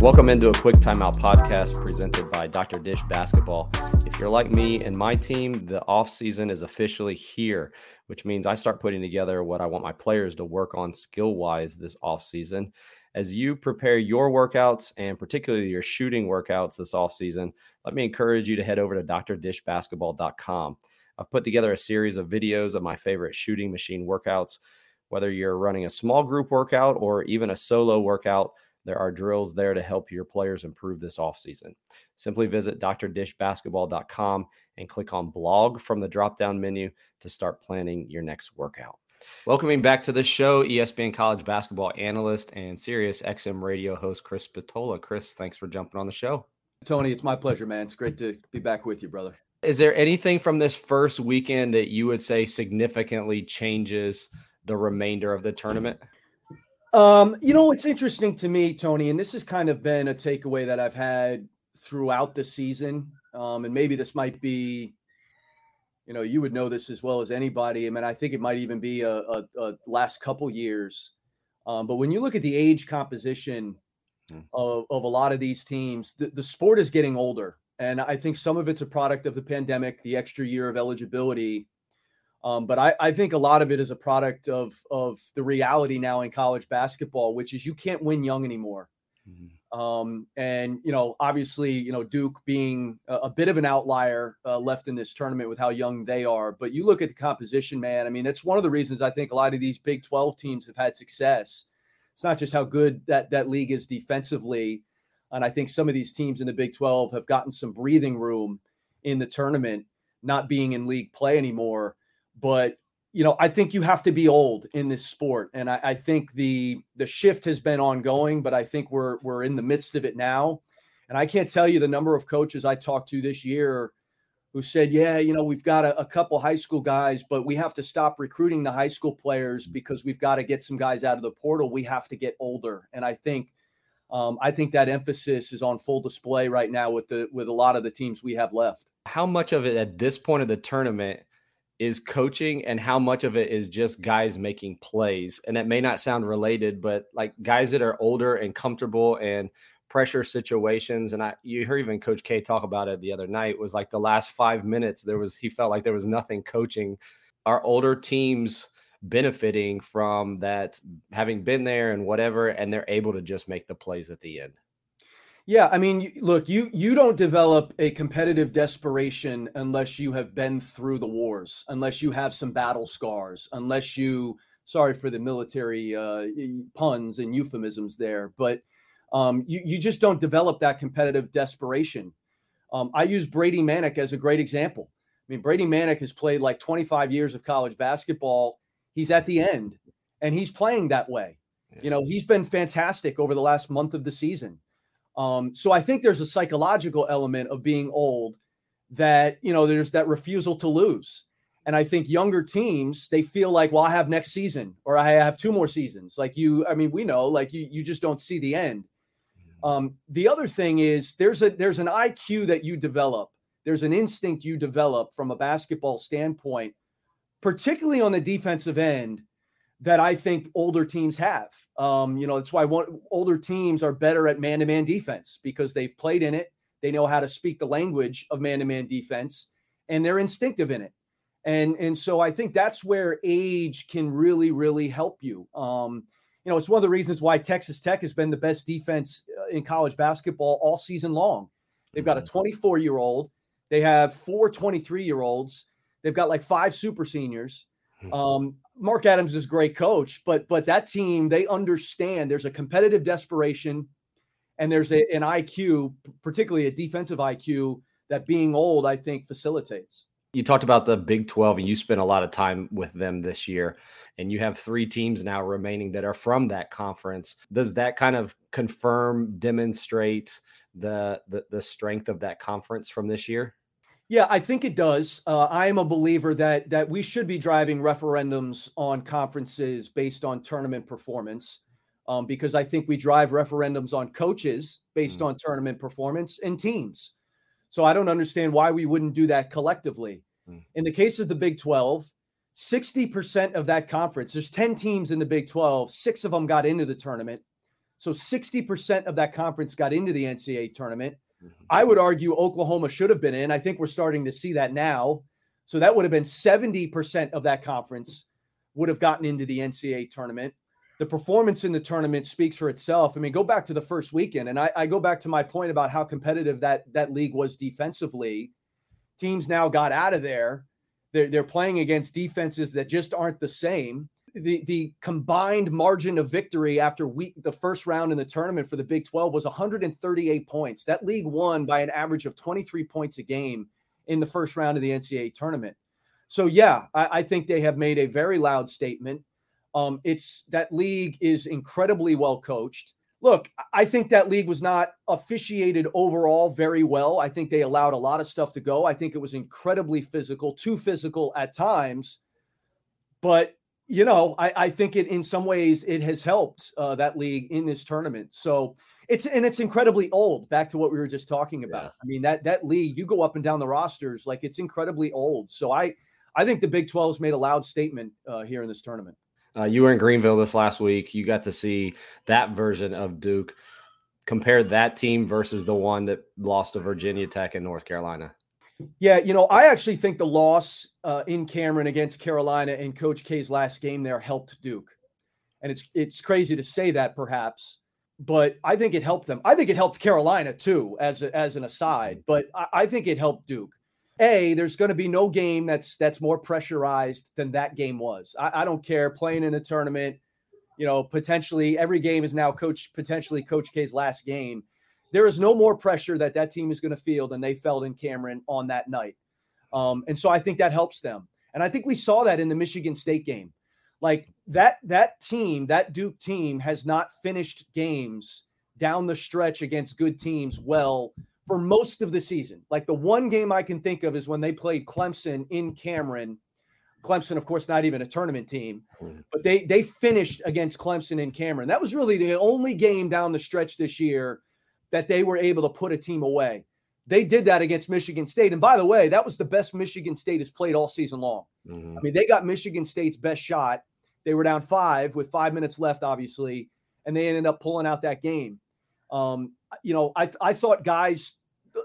Welcome into a quick timeout podcast presented by Dr. Dish Basketball. If you're like me and my team, the off season is officially here, which means I start putting together what I want my players to work on skill wise this off season. As you prepare your workouts and particularly your shooting workouts this off season, let me encourage you to head over to drdishbasketball.com. I've put together a series of videos of my favorite shooting machine workouts. Whether you're running a small group workout or even a solo workout, there are drills there to help your players improve this offseason. Simply visit drdishbasketball.com and click on blog from the drop down menu to start planning your next workout. Welcoming back to the show, ESPN college basketball analyst and Sirius XM radio host Chris Spatola. Chris, thanks for jumping on the show. Tony, it's my pleasure, man. It's great to be back with you, brother. Is there anything from this first weekend that you would say significantly changes the remainder of the tournament? Um, you know, it's interesting to me, Tony, and this has kind of been a takeaway that I've had throughout the season. Um, and maybe this might be, you know, you would know this as well as anybody. I mean, I think it might even be a, a, a last couple years. Um, but when you look at the age composition mm. of, of a lot of these teams, the, the sport is getting older. And I think some of it's a product of the pandemic, the extra year of eligibility. Um, but I, I, think a lot of it is a product of of the reality now in college basketball, which is you can't win young anymore. Mm-hmm. Um, and you know, obviously, you know Duke being a, a bit of an outlier uh, left in this tournament with how young they are. But you look at the composition, man. I mean, that's one of the reasons I think a lot of these Big Twelve teams have had success. It's not just how good that that league is defensively, and I think some of these teams in the Big Twelve have gotten some breathing room in the tournament, not being in league play anymore but you know, I think you have to be old in this sport, and I, I, think the the shift has been ongoing, but I think we're we're in the midst of it now. And I can't tell you the number of coaches I talked to this year who said, "Yeah, you know, we've got a, a couple high school guys, but we have to stop recruiting the high school players because we've got to get some guys out of the portal. We have to get older." And I think, um, I think that emphasis is on full display right now with the with a lot of the teams we have left. How much of it at this point of the tournament? Is coaching and how much of it is just guys making plays. And that may not sound related, but like guys that are older and comfortable and pressure situations. And I you hear even Coach K talk about it the other night was like the last five minutes, there was he felt like there was nothing coaching. Our older teams benefiting from that having been there and whatever, and they're able to just make the plays at the end. Yeah, I mean, look, you you don't develop a competitive desperation unless you have been through the wars, unless you have some battle scars, unless you sorry for the military uh, puns and euphemisms there, but um, you you just don't develop that competitive desperation. Um, I use Brady Manek as a great example. I mean, Brady Manek has played like 25 years of college basketball. He's at the end, and he's playing that way. You know, he's been fantastic over the last month of the season. Um, so I think there's a psychological element of being old that, you know, there's that refusal to lose. And I think younger teams, they feel like, well, I have next season or I have two more seasons. Like you, I mean, we know, like you, you just don't see the end. Mm-hmm. Um, the other thing is there's a there's an IQ that you develop. There's an instinct you develop from a basketball standpoint, particularly on the defensive end, that I think older teams have. Um, you know, that's why one, older teams are better at man to man defense because they've played in it. They know how to speak the language of man to man defense and they're instinctive in it. And, and so I think that's where age can really, really help you. Um, you know, it's one of the reasons why Texas Tech has been the best defense uh, in college basketball all season long. They've got a mm-hmm. 24 year old, they have four 23 year olds, they've got like five super seniors. Hmm. Um, Mark Adams is a great coach, but but that team they understand there's a competitive desperation, and there's a, an IQ, particularly a defensive IQ, that being old I think facilitates. You talked about the Big 12 and you spent a lot of time with them this year and you have three teams now remaining that are from that conference. Does that kind of confirm demonstrate the the, the strength of that conference from this year? Yeah, I think it does. Uh, I am a believer that that we should be driving referendums on conferences based on tournament performance, um, because I think we drive referendums on coaches based mm. on tournament performance and teams. So I don't understand why we wouldn't do that collectively. Mm. In the case of the Big 12, 60% of that conference, there's 10 teams in the Big 12, six of them got into the tournament. So 60% of that conference got into the NCAA tournament. I would argue Oklahoma should have been in. I think we're starting to see that now. So that would have been 70% of that conference would have gotten into the NCAA tournament. The performance in the tournament speaks for itself. I mean, go back to the first weekend, and I, I go back to my point about how competitive that that league was defensively. Teams now got out of there. They're, they're playing against defenses that just aren't the same the the combined margin of victory after week the first round in the tournament for the Big 12 was 138 points. That league won by an average of 23 points a game in the first round of the NCAA tournament. So yeah, I, I think they have made a very loud statement. Um, it's that league is incredibly well coached. Look, I think that league was not officiated overall very well. I think they allowed a lot of stuff to go. I think it was incredibly physical, too physical at times. But you know, I, I, think it in some ways it has helped uh, that league in this tournament. So it's and it's incredibly old. Back to what we were just talking about. Yeah. I mean that that league, you go up and down the rosters, like it's incredibly old. So I I think the Big 12's made a loud statement uh, here in this tournament. Uh, you were in Greenville this last week. You got to see that version of Duke. Compare that team versus the one that lost to Virginia Tech and North Carolina. Yeah, you know, I actually think the loss uh, in Cameron against Carolina in Coach K's last game there helped Duke, and it's it's crazy to say that perhaps, but I think it helped them. I think it helped Carolina too, as a, as an aside, but I, I think it helped Duke. A, there's going to be no game that's that's more pressurized than that game was. I, I don't care playing in a tournament. You know, potentially every game is now Coach potentially Coach K's last game there is no more pressure that that team is going to feel than they felt in Cameron on that night. Um, and so I think that helps them. And I think we saw that in the Michigan State game. Like that that team, that Duke team has not finished games down the stretch against good teams well for most of the season. Like the one game I can think of is when they played Clemson in Cameron. Clemson, of course, not even a tournament team, mm-hmm. but they they finished against Clemson in Cameron. That was really the only game down the stretch this year that they were able to put a team away. They did that against Michigan State. And by the way, that was the best Michigan State has played all season long. Mm-hmm. I mean, they got Michigan State's best shot. They were down five with five minutes left, obviously, and they ended up pulling out that game. Um, you know, I, I thought guys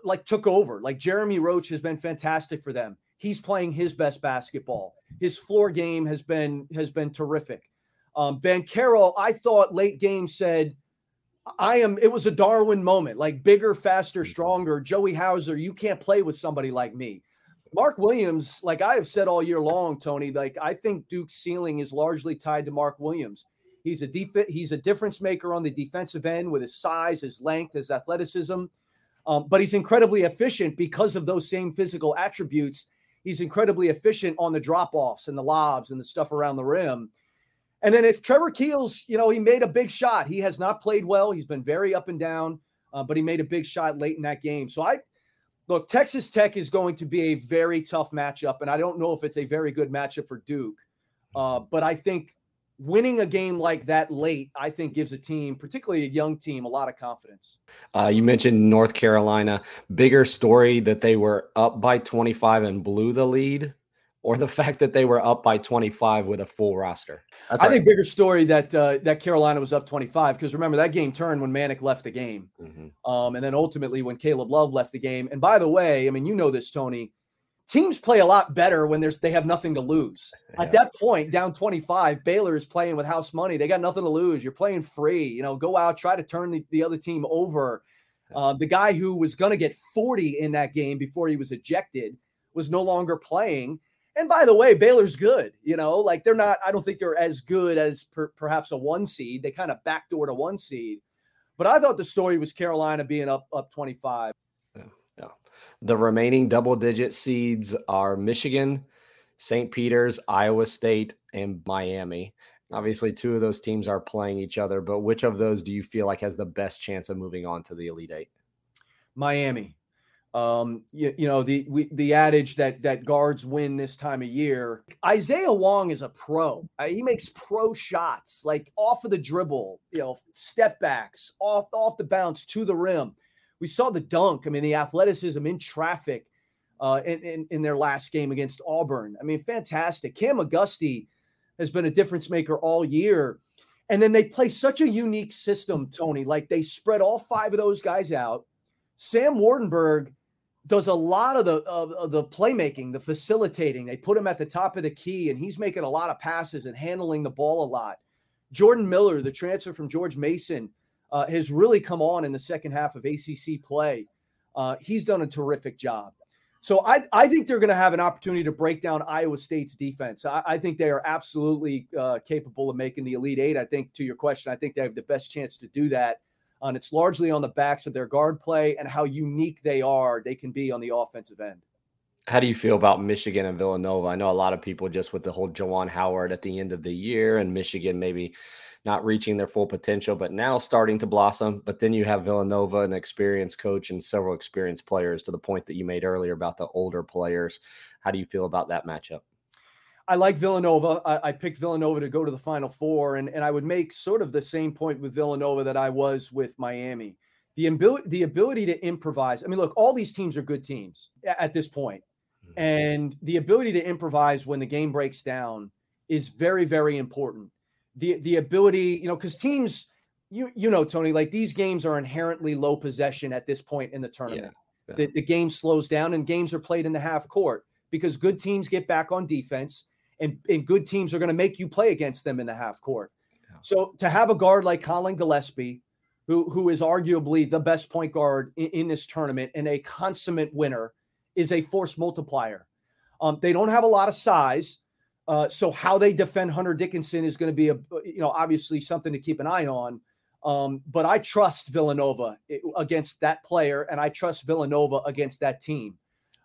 like took over. Like Jeremy Roach has been fantastic for them. He's playing his best basketball. His floor game has been has been terrific. Um, Banchero, I thought late game said, I am. It was a Darwin moment, like bigger, faster, mm-hmm. stronger. Joey Hauser, you can't play with somebody like me. Mark Williams, like I have said all year long, Tony, like I think Duke's ceiling is largely tied to Mark Williams. He's a def- he's a difference maker on the defensive end with his size, his length, his athleticism. Um, but he's incredibly efficient because of those same physical attributes. He's incredibly efficient on the drop offs and the lobs and the stuff around the rim. And then if Trevor Keels, you know, he made a big shot. He has not played well. He's been very up and down, uh, but he made a big shot late in that game. So I look, Texas Tech is going to be a very tough matchup, and I don't know if it's a very good matchup for Duke. Uh, but I think winning a game like that late, I think gives a team, particularly a young team, a lot of confidence. Uh, you mentioned North Carolina. Bigger story that they were up by 25 and blew the lead or the fact that they were up by 25 with a full roster? That's I right. think bigger story that uh, that Carolina was up 25 because remember that game turned when Manek left the game, mm-hmm. um, and then ultimately when Caleb Love left the game. And by the way, I mean you know this, Tony. Teams play a lot better when there's they have nothing to lose. Yeah. At that point, down 25, Baylor is playing with house money. They got nothing to lose. You're playing free. You know, go out, try to turn the, the other team over. Uh, the guy who was going to get 40 in that game before he was ejected was no longer playing. And by the way, Baylor's good. You know, like they're not. I don't think they're as good as per, perhaps a one seed. They kind of backdoored a one seed. But I thought the story was Carolina being up up twenty five. Yeah, yeah. The remaining double digit seeds are Michigan, St. Peter's, Iowa State, and Miami. Obviously, two of those teams are playing each other. But which of those do you feel like has the best chance of moving on to the Elite Eight? Miami. Um, you, you know the we, the adage that that guards win this time of year. Isaiah Wong is a pro. Uh, he makes pro shots like off of the dribble, you know, step backs, off off the bounce to the rim. We saw the dunk. I mean, the athleticism in traffic uh, in, in, in their last game against Auburn. I mean, fantastic. Kam McGusty has been a difference maker all year. And then they play such a unique system, Tony. Like they spread all five of those guys out. Sam Waardenburg does a lot of the of, of, the playmaking, the facilitating. They put him at the top of the key, and he's making a lot of passes and handling the ball a lot. Jordan Miller, the transfer from George Mason, uh, has really come on in the second half of ACC play. Uh, he's done a terrific job. So I, I think they're going to have an opportunity to break down Iowa State's defense. I, I think they are absolutely uh, capable of making the Elite Eight. I think, to your question, I think they have the best chance to do that. And it's largely on the backs of their guard play and how unique they are, they can be on the offensive end. How do you feel about Michigan and Villanova? I know a lot of people just with the whole Juwan Howard at the end of the year and Michigan maybe not reaching their full potential, but now starting to blossom. But then you have Villanova, an experienced coach, and several experienced players to the point that you made earlier about the older players. How do you feel about that matchup? I like Villanova. I, I, picked Villanova to go to the Final Four, and, and I would make sort of the same point with Villanova that I was with Miami. The ability, the ability to improvise. I mean, look, all these teams are good teams at this point, mm-hmm. and the ability to improvise when the game breaks down is very, very important the the ability, you know, because teams, you you know, Tony, like these games are inherently low possession at this point in the tournament. Yeah, yeah. The, the game slows down and games are played in the half court because good teams get back on defense and, and good teams are going to make you play against them in the half court. Yeah. So to have a guard like Collin Gillespie, who who is arguably the best point guard in, in this tournament and a consummate winner, is a force multiplier. Um, they don't have a lot of size, uh, so how they defend Hunter Dickinson is going to be a you know obviously something to keep an eye on. Um, but I trust Villanova eh, against that player, and I trust Villanova against that team.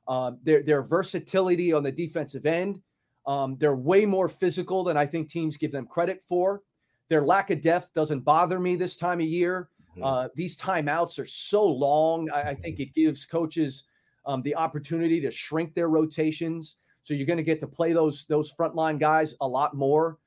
Um, their their versatility on the defensive end, um, they're way more physical than I think teams give them credit for. Their lack of depth doesn't bother me this time of year. Mm-hmm. Uh, these timeouts are so long. I, I think it gives coaches um, the opportunity to shrink their rotations. So you're going to get to play those those frontline guys a lot more.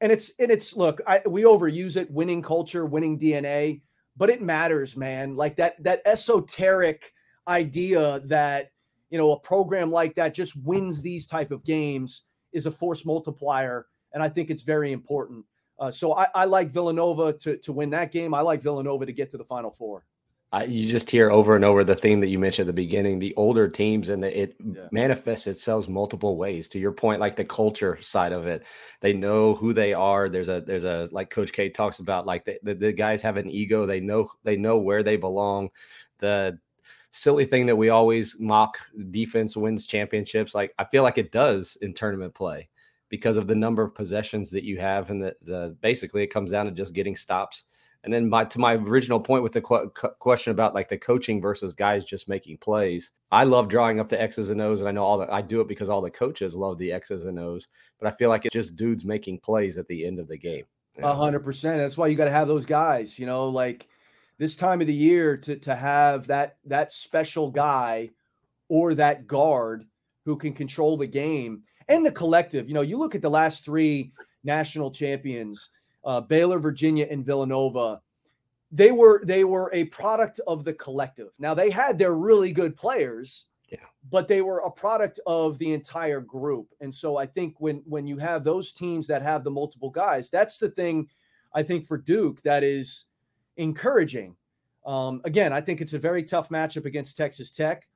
And it's and it's look, I, we overuse it, winning culture, winning DNA, but it matters, man. Like that that esoteric idea that you know a program like that just wins these type of games is a force multiplier, and I think it's very important. Uh, so I, I like Villanova to to win that game. I like Villanova to get to the Final Four. I, you just hear over and over the theme that you mentioned at the beginning the older teams and the, it yeah. manifests itself multiple ways to your point like the culture side of it they know who they are there's a there's a like coach k talks about like the, the, the guys have an ego they know they know where they belong the silly thing that we always mock defense wins championships like i feel like it does in tournament play because of the number of possessions that you have and the, the basically it comes down to just getting stops and then my to my original point with the qu- question about like the coaching versus guys just making plays, I love drawing up the X's and O's, and I know all that I do it because all the coaches love the X's and O's. But I feel like it's just dudes making plays at the end of the game. A hundred percent. That's why you got to have those guys. You know, like this time of the year to to have that that special guy or that guard who can control the game and the collective. You know, you look at the last three national champions uh, Baylor, Virginia, and Villanova, they were they were a product of the collective. Now they had their really good players, yeah, but they were a product of the entire group. And so I think when when you have those teams that have the multiple guys, that's the thing I think for Duke that is encouraging. Um, again, I think it's a very tough matchup against Texas Tech.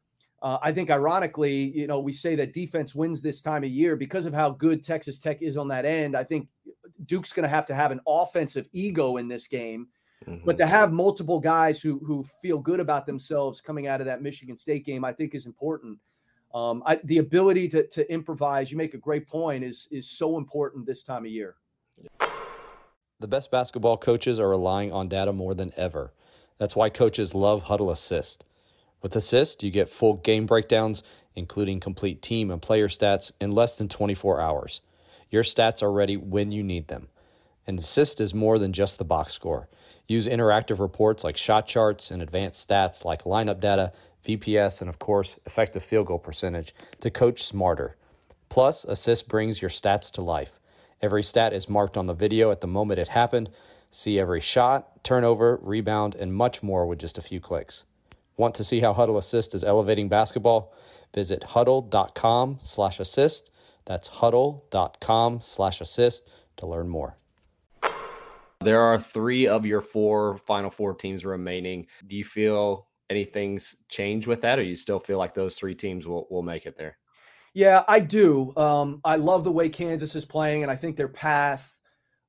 Uh, I think, ironically, you know, we say that defense wins this time of year because of how good Texas Tech is on that end. I think Duke's going to have to have an offensive ego in this game, mm-hmm. but to have multiple guys who who feel good about themselves coming out of that Michigan State game, I think is important. Um, I, the ability to to improvise, you make a great point, is is so important this time of year. The best basketball coaches are relying on data more than ever. That's why coaches love Hudl Assist. With Assist, you get full game breakdowns, including complete team and player stats, in less than 24 hours. Your stats are ready when you need them. And Assist is more than just the box score. Use interactive reports like shot charts and advanced stats like lineup data, VPS, and of course, effective field goal percentage to coach smarter. Plus, Assist brings your stats to life. Every stat is marked on the video at the moment it happened. See every shot, turnover, rebound, and much more with just a few clicks. Want to see how Hudl Assist is elevating basketball? Visit hudl.com slash assist. That's hudl.com slash assist to learn more. There are three of your four final four teams remaining. Do you feel anything's changed with that, or you still feel like those three teams will, will make it there? Yeah, I do. Um, I love the way Kansas is playing, and I think their path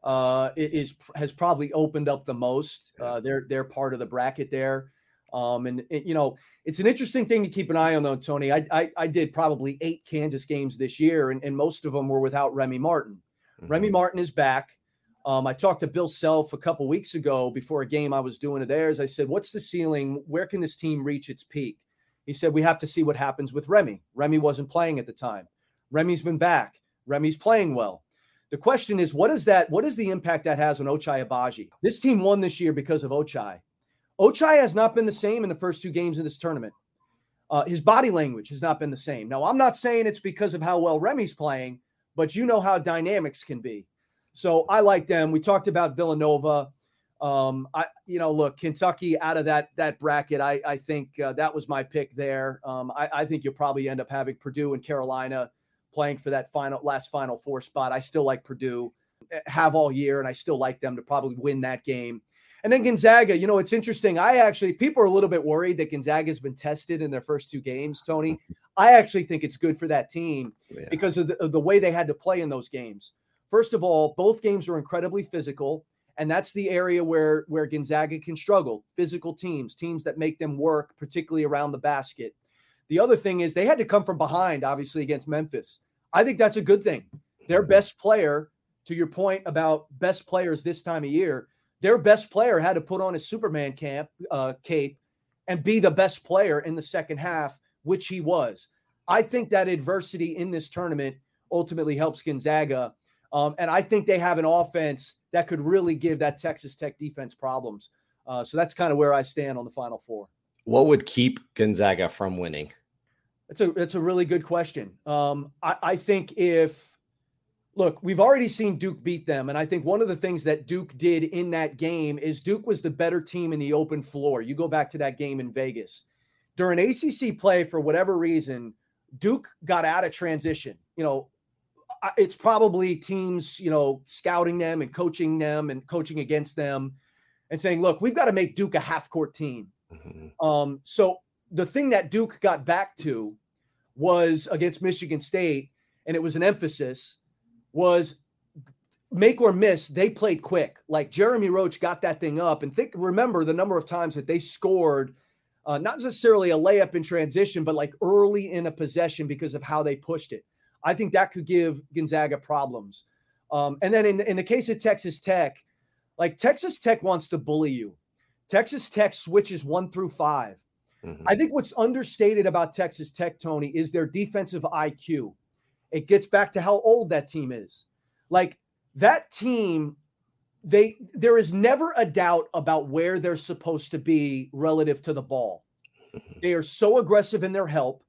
uh, is has probably opened up the most. Uh, they're they're part of the bracket there, um, and it, you know it's an interesting thing to keep an eye on, though, Tony. I I, I did probably eight Kansas games this year, and, and most of them were without Remy Martin. Mm-hmm. Remy Martin is back. Um, I talked to Bill Self a couple weeks ago before a game I was doing of theirs. I said, "What's the ceiling? Where can this team reach its peak?" He said, "We have to see what happens with Remy. Remy wasn't playing at the time. Remy's been back. Remy's playing well. The question is, what is that? What is the impact that has on Ochai Agbaji? This team won this year because of Ochai. Ochai has not been the same in the first two games of this tournament. Uh, his body language has not been the same. Now, I'm not saying it's because of how well Remy's playing, but you know how dynamics can be. So I like them. We talked about Villanova. Um, I, you know, look, Kentucky out of that that bracket. I, I think uh, that was my pick there. Um, I, I think you'll probably end up having Purdue and Carolina playing for that final last Final Four spot. I still like Purdue, eh, have all year, and I still like them to probably win that game. And then Gonzaga, you know, it's interesting. I actually, people are a little bit worried that Gonzaga has been tested in their first two games, Tony. I actually think it's good for that team yeah. because of the, of the way they had to play in those games. First of all, both games are incredibly physical, and that's the area where where Gonzaga can struggle. Physical teams, teams that make them work, particularly around the basket. The other thing is they had to come from behind, obviously against Memphis. I think that's a good thing. Their mm-hmm. best player, to your point about best players this time of year, their best player had to put on his Superman camp uh, cape and be the best player in the second half, which he was. I think that adversity in this tournament ultimately helps Gonzaga um, and I think they have an offense that could really give that Texas Tech defense problems. Uh, so that's kind of where I stand on the Final Four. What would keep Gonzaga from winning? That's a that's a really good question. Um, I, I think if look, we've already seen Duke beat them, and I think one of the things that Duke did in that game is Duke was the better team in the open floor. You go back to that game in Vegas during ACC play for whatever reason, Duke got out of transition. You know, it's probably teams, you know, scouting them and coaching them and coaching against them and saying, look, we've got to make Duke a half court team. Mm-hmm. Um, so the thing that Duke got back to was against Michigan State, and it was an emphasis, was make or miss, they played quick. Like Jeremy Roach got that thing up. And think, remember the number of times that they scored, uh, not necessarily a layup in transition, but like early in a possession because of how they pushed it. I think that could give Gonzaga problems. Um, and then in, in the case of Texas Tech, like Texas Tech wants to bully you. Texas Tech switches one through 5 mm-hmm. I think what's understated about Texas Tech, Tony, is their defensive IQ. It gets back to how old that team is. Like that team, they there is never a doubt about where they're supposed to be relative to the ball. They are so aggressive in their help.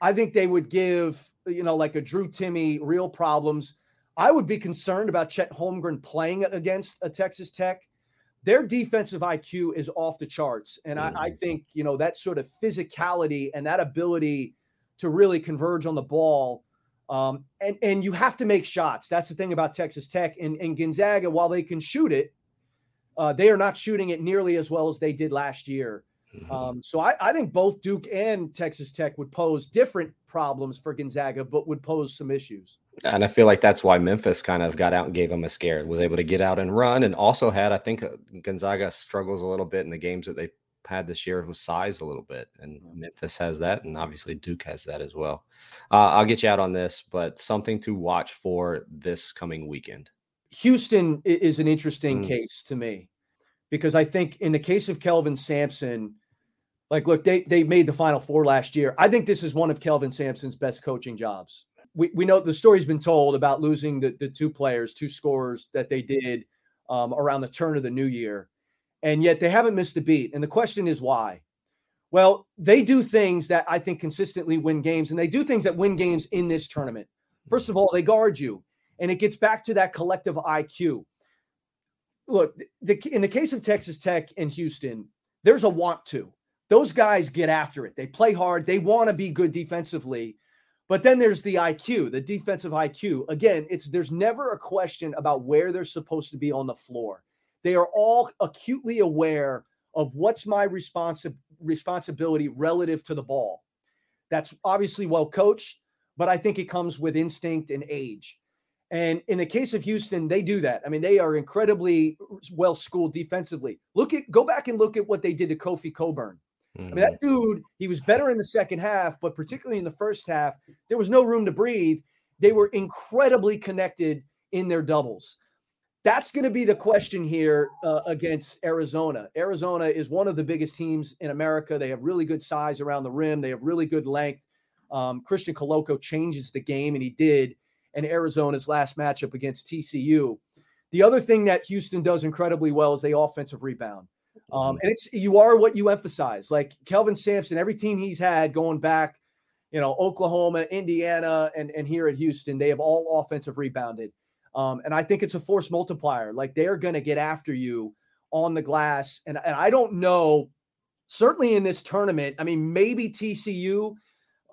I think they would give you know, like a Drew Timme, real problems. I would be concerned about Chet Holmgren playing against a Texas Tech. Their defensive IQ is off the charts. And I, I, mm-hmm. think, you know, that sort of physicality and that ability to really converge on the ball. Um, and, and you have to make shots. That's the thing about Texas Tech. And, and Gonzaga, while they can shoot it, uh, they are not shooting it nearly as well as they did last year. Mm-hmm. Um, so I, I, think both Duke and Texas Tech would pose different problems for Gonzaga, but would pose some issues. And I feel like that's why Memphis kind of got out and gave them a scare, was able to get out and run, and also had, I think, uh, Gonzaga struggles a little bit in the games that they've had this year with size a little bit, and Memphis has that, and obviously Duke has that as well. Uh, I'll get you out on this, but something to watch for this coming weekend. Houston is an interesting mm. case to me because I think in the case of Kelvin Sampson, like, look, they they made the Final Four last year. I think this is one of Kelvin Sampson's best coaching jobs. We, we know the story's been told about losing the, the two players, two scorers that they did um, around the turn of the new year, and yet they haven't missed a beat. And the question is why? Well, they do things that I think consistently win games, and they do things that win games in this tournament. First of all, they guard you, and it gets back to that collective IQ. Look, the, in the case of Texas Tech and Houston, there's a want to those guys get after it. They play hard. They want to be good defensively. But then there's the IQ, the defensive IQ. Again, it's there's never a question about where they're supposed to be on the floor. They are all acutely aware of what's my responsi- responsibility relative to the ball. That's obviously well coached, but I think it comes with instinct and age. And in the case of Houston, they do that. I mean, they are incredibly uh, well schooled defensively. Look at go back and look at what they did to Kofi Cockburn. Mm-hmm. I mean, that dude, he was better in the second half, but particularly in the first half, there was no room to breathe. They were incredibly connected in their doubles. That's going to be the question here uh, against Arizona. Arizona is one of the biggest teams in America. They have really good size around the rim, they have really good length. Um, Christian Koloko changes the game, and he did in Arizona's last matchup against TCU. The other thing that Houston does incredibly well is they offensive rebound. Um, mm-hmm. and it's you are what you emphasize. Like Kelvin Sampson, every team he's had going back, you know, Oklahoma, Indiana, and, and here at Houston, they have all offensive rebounded. Um, and I think it's a force multiplier. Like they're going to get after you on the glass. And, and I don't know, certainly in this tournament, I mean, maybe TCU,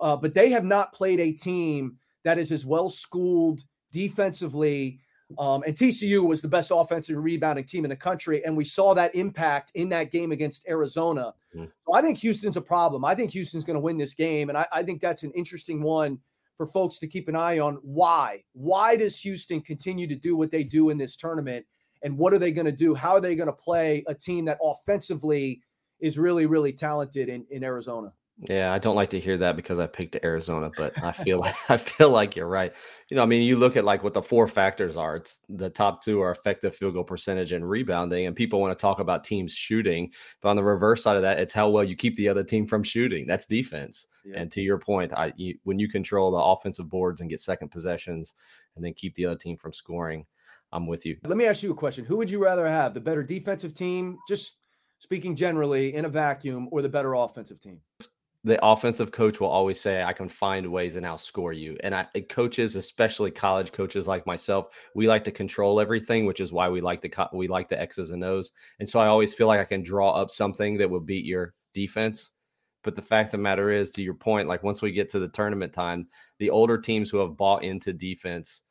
uh, but they have not played a team that is as well schooled defensively. Um, and TCU was the best offensive rebounding team in the country. And we saw that impact in that game against Arizona. Mm. So I think Houston's a problem. I think Houston's going to win this game. And I, I think that's an interesting one for folks to keep an eye on. Why? Why does Houston continue to do what they do in this tournament? And what are they going to do? How are they going to play a team that offensively is really, really talented in, in Arizona? Yeah, I don't like to hear that because I picked Arizona, but I feel like I feel like you're right. You know, I mean, you look at like what the four factors are. It's the top two are effective field goal percentage and rebounding, and people want to talk about teams shooting, but on the reverse side of that, it's how well you keep the other team from shooting. That's defense. Yeah. And to your point, I you, when you control the offensive boards and get second possessions, and then keep the other team from scoring, I'm with you. Let me ask you a question: Who would you rather have, the better defensive team, just speaking generally in a vacuum, or the better offensive team? The offensive coach will always say, I can find ways and outscore you. And I, coaches, especially college coaches like myself, we like to control everything, which is why we like the we like the X's and O's. And so I always feel like I can draw up something that will beat your defense. But the fact of the matter is, to your point, like once we get to the tournament time, the older teams who have bought into defense,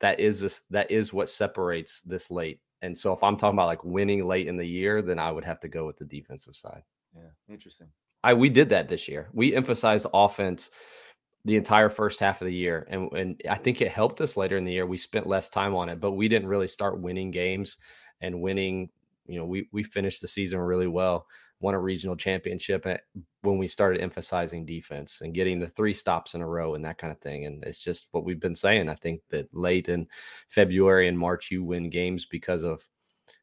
that is this, that is what separates this late. And so if I'm talking about like winning late in the year, then I would have to go with the defensive side. Yeah, interesting. I we did that this year. We emphasized offense the entire first half of the year, and and I think it helped us later in the year. We spent less time on it, but we didn't really start winning games and winning. You know, we we finished the season really well, won a regional championship eh, when we started emphasizing defense and getting the three stops in a row and that kind of thing. And it's just what we've been saying. I think that late in February and March, you win games because of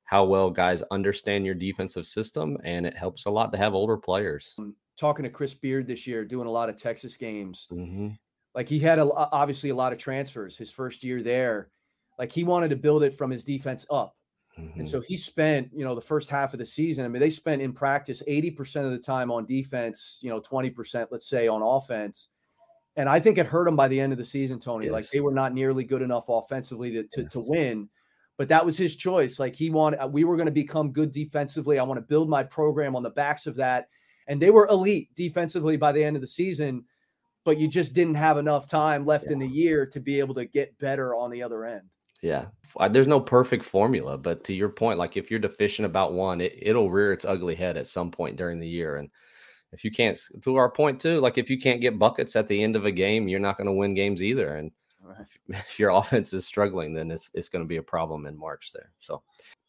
how well guys understand your defensive system, and it helps a lot to have older players. Talking to Chris Beard this year, doing a lot of Texas games, mm-hmm. like he had a, obviously a lot of transfers his first year there. Like he wanted to build it from his defense up. Mm-hmm. And so he spent, you know, the first half of the season. I mean, they spent in practice 80% of the time on defense, you know, 20%, let's say, on offense. And I think it hurt them by the end of the season, Tony. Yes. Like they were not nearly good enough offensively to, to, to win but that was his choice. Like he wanted, uh, we were going to become good defensively. I want to build my program on the backs of that. And they were elite defensively by the end of the season, but you just didn't have enough time left yeah. in the year to be able to get better on the other end. Yeah. There's no perfect formula, but to your point, like if you're deficient about one, it, it'll rear its ugly head at some point during the year. And if you can't, to our point too, like if you can't get buckets at the end of a game, you're not going to win games either. And if your offense is struggling, then it's it's going to be a problem in March there. So,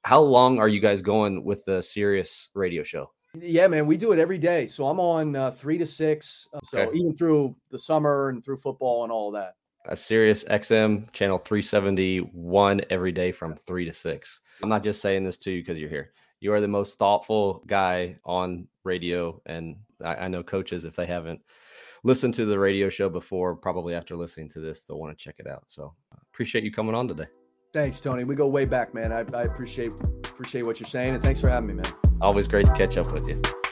how long are you guys going with the Sirius radio show? Yeah, man, we do it every day. So I'm on uh, three to six. Uh, so okay. even through the summer and through football and all that. A Sirius XM channel 371 every day from three to six. I'm not just saying this to you because you're here. You are the most thoughtful guy on radio, and I, I know coaches if they haven't listened to the radio show before, probably after listening to this, they'll want to check it out. So appreciate you coming on today. Thanks, Tony. We go way back, man. I, I appreciate appreciate what you're saying, and thanks for having me, man. Always great to catch up with you.